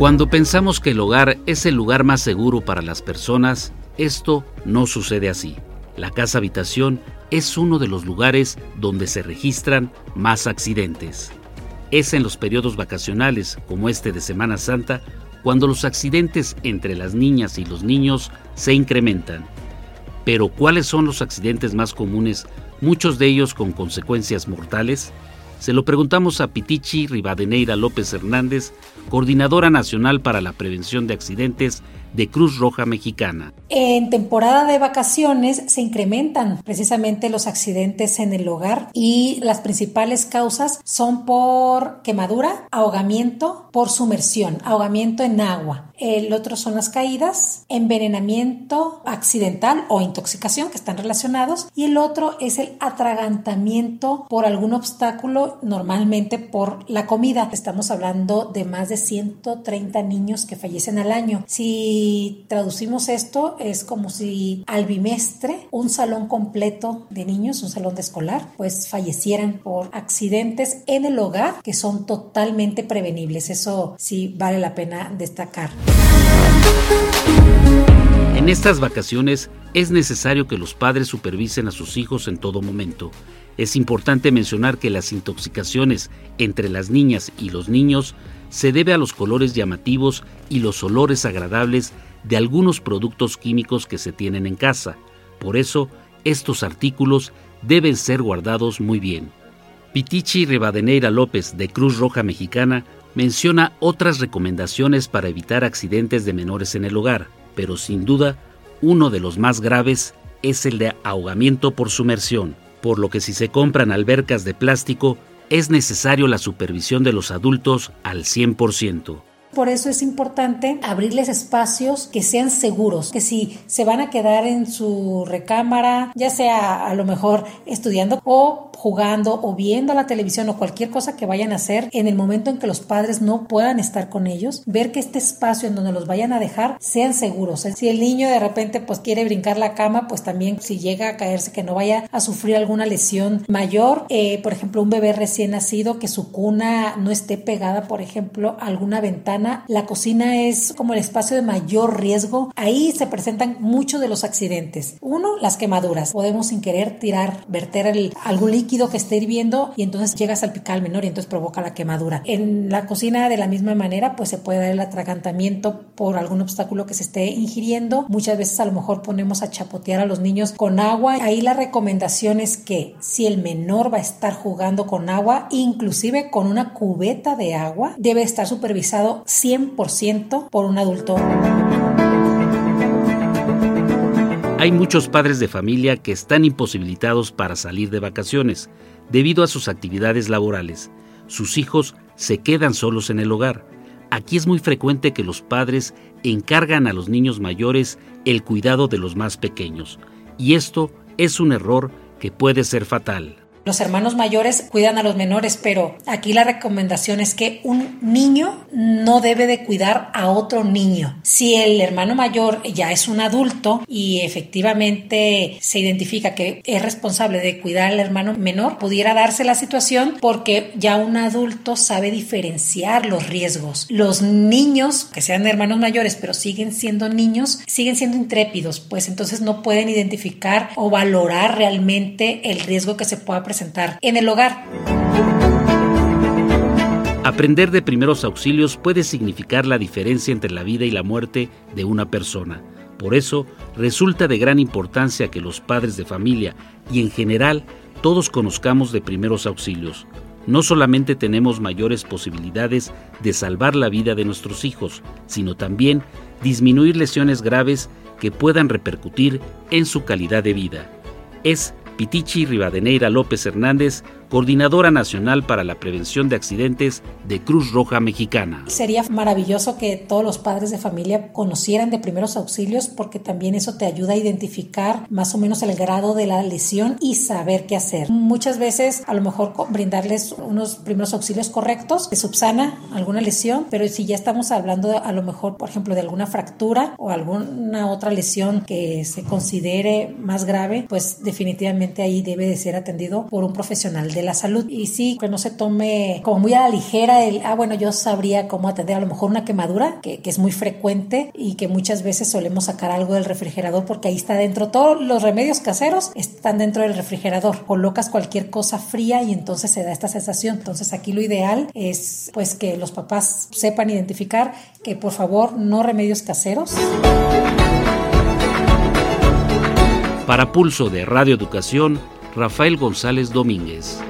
Cuando pensamos que el hogar es el lugar más seguro para las personas, esto no sucede así. La casa habitación es uno de los lugares donde se registran más accidentes. Es en los periodos vacacionales, como este de Semana Santa, cuando los accidentes entre las niñas y los niños se incrementan. Pero ¿cuáles son los accidentes más comunes, muchos de ellos con consecuencias mortales? Se lo preguntamos a Pitichi Rivadeneira López Hernández, coordinadora nacional para la prevención de accidentes de Cruz Roja Mexicana. En temporada de vacaciones se incrementan precisamente los accidentes en el hogar y las principales causas son por quemadura, ahogamiento, por sumersión, ahogamiento en agua. El otro son las caídas, envenenamiento accidental o intoxicación que están relacionados y el otro es el atragantamiento por algún obstáculo, normalmente por la comida. Estamos hablando de más de 130 niños que fallecen al año. Si traducimos esto, es como si al bimestre un salón completo de niños, un salón de escolar, pues fallecieran por accidentes en el hogar que son totalmente prevenibles. Eso sí vale la pena destacar. En estas vacaciones es necesario que los padres supervisen a sus hijos en todo momento. Es importante mencionar que las intoxicaciones entre las niñas y los niños se debe a los colores llamativos y los olores agradables de algunos productos químicos que se tienen en casa. Por eso, estos artículos deben ser guardados muy bien. Pitichi Rivadeneira López, de Cruz Roja Mexicana, menciona otras recomendaciones para evitar accidentes de menores en el hogar, pero sin duda uno de los más graves es el de ahogamiento por sumersión, por lo que si se compran albercas de plástico es necesario la supervisión de los adultos al 100%. Por eso es importante abrirles espacios que sean seguros, que si se van a quedar en su recámara, ya sea a lo mejor estudiando o jugando o viendo la televisión o cualquier cosa que vayan a hacer en el momento en que los padres no puedan estar con ellos, ver que este espacio en donde los vayan a dejar sean seguros. Si el niño de repente pues quiere brincar la cama, pues también si llega a caerse que no vaya a sufrir alguna lesión mayor, eh, por ejemplo un bebé recién nacido que su cuna no esté pegada por ejemplo a alguna ventana, la cocina es como el espacio de mayor riesgo, ahí se presentan muchos de los accidentes. Uno, las quemaduras, podemos sin querer tirar, verter el, algún líquido que esté hirviendo y entonces llega a salpicar al menor y entonces provoca la quemadura. En la cocina de la misma manera pues se puede dar el atragantamiento por algún obstáculo que se esté ingiriendo. Muchas veces a lo mejor ponemos a chapotear a los niños con agua. Ahí la recomendación es que si el menor va a estar jugando con agua, inclusive con una cubeta de agua, debe estar supervisado 100% por un adulto. Hay muchos padres de familia que están imposibilitados para salir de vacaciones debido a sus actividades laborales. Sus hijos se quedan solos en el hogar. Aquí es muy frecuente que los padres encargan a los niños mayores el cuidado de los más pequeños. Y esto es un error que puede ser fatal. Los hermanos mayores cuidan a los menores, pero aquí la recomendación es que un niño no debe de cuidar a otro niño. Si el hermano mayor ya es un adulto y efectivamente se identifica que es responsable de cuidar al hermano menor, pudiera darse la situación porque ya un adulto sabe diferenciar los riesgos. Los niños, que sean hermanos mayores, pero siguen siendo niños, siguen siendo intrépidos, pues entonces no pueden identificar o valorar realmente el riesgo que se pueda presentar en el hogar. Aprender de primeros auxilios puede significar la diferencia entre la vida y la muerte de una persona. Por eso, resulta de gran importancia que los padres de familia y en general todos conozcamos de primeros auxilios. No solamente tenemos mayores posibilidades de salvar la vida de nuestros hijos, sino también disminuir lesiones graves que puedan repercutir en su calidad de vida. Es Pitichi Rivadeneira López Hernández, coordinadora nacional para la prevención de accidentes de Cruz Roja Mexicana. Sería maravilloso que todos los padres de familia conocieran de primeros auxilios porque también eso te ayuda a identificar más o menos el grado de la lesión y saber qué hacer. Muchas veces a lo mejor brindarles unos primeros auxilios correctos que subsana alguna lesión, pero si ya estamos hablando a lo mejor, por ejemplo, de alguna fractura o alguna otra lesión que se considere más grave, pues definitivamente ahí debe de ser atendido por un profesional de de la salud. Y sí, que no se tome como muy a la ligera el, ah, bueno, yo sabría cómo atender a lo mejor una quemadura, que, que es muy frecuente y que muchas veces solemos sacar algo del refrigerador porque ahí está dentro. Todos los remedios caseros están dentro del refrigerador. Colocas cualquier cosa fría y entonces se da esta sensación. Entonces aquí lo ideal es pues que los papás sepan identificar que por favor no remedios caseros. Para Pulso de Radio Educación, Rafael González Domínguez.